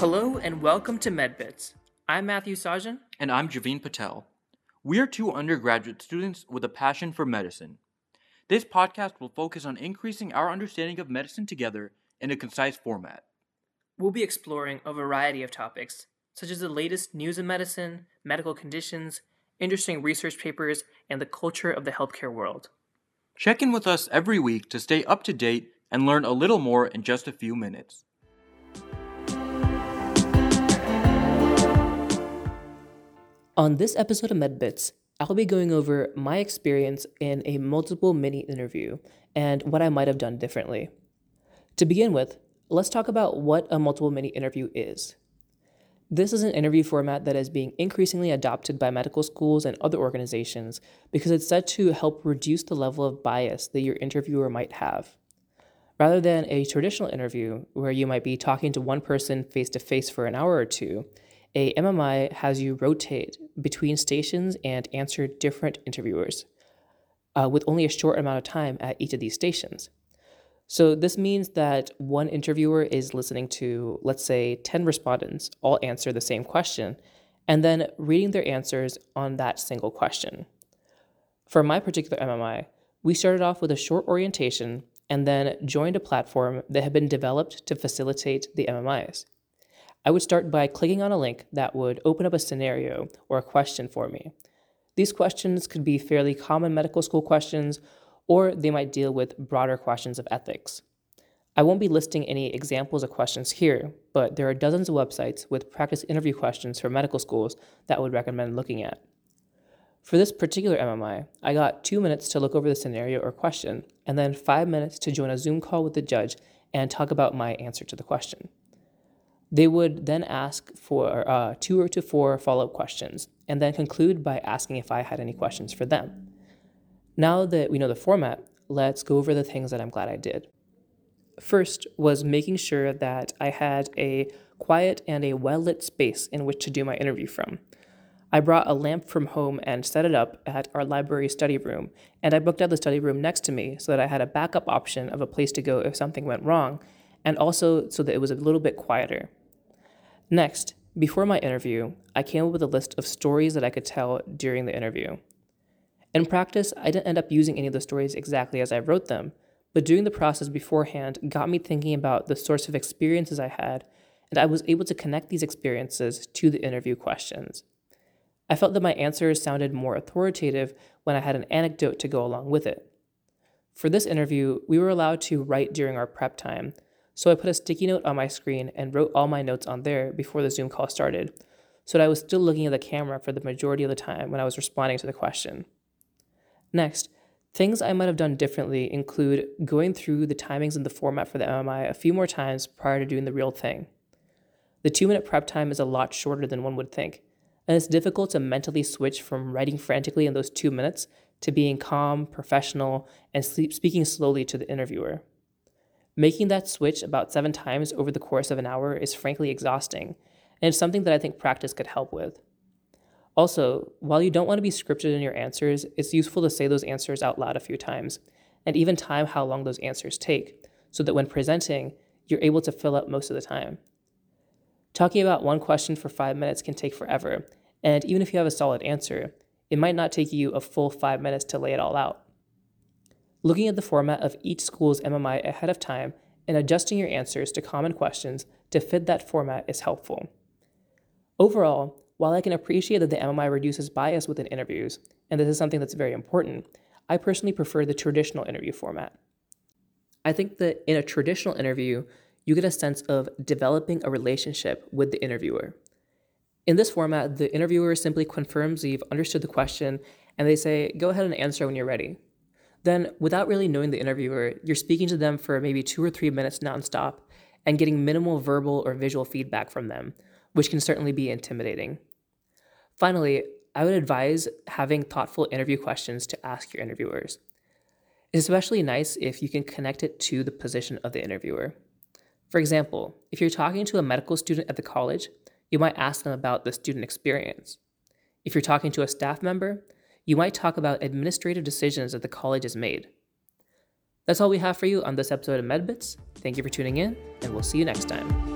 Hello and welcome to MedBits. I'm Matthew Sajan. And I'm Javeen Patel. We are two undergraduate students with a passion for medicine. This podcast will focus on increasing our understanding of medicine together in a concise format. We'll be exploring a variety of topics, such as the latest news in medicine, medical conditions, interesting research papers, and the culture of the healthcare world. Check in with us every week to stay up to date and learn a little more in just a few minutes. On this episode of MedBits, I'll be going over my experience in a multiple mini interview and what I might have done differently. To begin with, let's talk about what a multiple mini interview is. This is an interview format that is being increasingly adopted by medical schools and other organizations because it's said to help reduce the level of bias that your interviewer might have. Rather than a traditional interview where you might be talking to one person face to face for an hour or two, a MMI has you rotate between stations and answer different interviewers uh, with only a short amount of time at each of these stations. So this means that one interviewer is listening to, let's say, 10 respondents all answer the same question, and then reading their answers on that single question. For my particular MMI, we started off with a short orientation and then joined a platform that had been developed to facilitate the MMIs. I would start by clicking on a link that would open up a scenario or a question for me. These questions could be fairly common medical school questions, or they might deal with broader questions of ethics. I won't be listing any examples of questions here, but there are dozens of websites with practice interview questions for medical schools that I would recommend looking at. For this particular MMI, I got two minutes to look over the scenario or question, and then five minutes to join a Zoom call with the judge and talk about my answer to the question. They would then ask for uh, two or to four follow up questions and then conclude by asking if I had any questions for them. Now that we know the format, let's go over the things that I'm glad I did. First was making sure that I had a quiet and a well lit space in which to do my interview from. I brought a lamp from home and set it up at our library study room, and I booked out the study room next to me so that I had a backup option of a place to go if something went wrong, and also so that it was a little bit quieter. Next, before my interview, I came up with a list of stories that I could tell during the interview. In practice, I didn't end up using any of the stories exactly as I wrote them, but doing the process beforehand got me thinking about the sorts of experiences I had, and I was able to connect these experiences to the interview questions. I felt that my answers sounded more authoritative when I had an anecdote to go along with it. For this interview, we were allowed to write during our prep time, so I put a sticky note on my screen and wrote all my notes on there before the Zoom call started, so that I was still looking at the camera for the majority of the time when I was responding to the question. Next, things I might have done differently include going through the timings and the format for the MMI a few more times prior to doing the real thing. The two minute prep time is a lot shorter than one would think, and it's difficult to mentally switch from writing frantically in those two minutes to being calm, professional, and speaking slowly to the interviewer. Making that switch about seven times over the course of an hour is frankly exhausting, and it's something that I think practice could help with. Also, while you don't want to be scripted in your answers, it's useful to say those answers out loud a few times, and even time how long those answers take, so that when presenting, you're able to fill up most of the time. Talking about one question for five minutes can take forever, and even if you have a solid answer, it might not take you a full five minutes to lay it all out. Looking at the format of each school's MMI ahead of time and adjusting your answers to common questions to fit that format is helpful. Overall, while I can appreciate that the MMI reduces bias within interviews, and this is something that's very important, I personally prefer the traditional interview format. I think that in a traditional interview, you get a sense of developing a relationship with the interviewer. In this format, the interviewer simply confirms you've understood the question and they say, go ahead and answer when you're ready then without really knowing the interviewer, you're speaking to them for maybe two or three minutes nonstop and getting minimal verbal or visual feedback from them, which can certainly be intimidating. Finally, I would advise having thoughtful interview questions to ask your interviewers. It's especially nice if you can connect it to the position of the interviewer. For example, if you're talking to a medical student at the college, you might ask them about the student experience. If you're talking to a staff member, you might talk about administrative decisions that the college has made. That's all we have for you on this episode of MedBits. Thank you for tuning in, and we'll see you next time.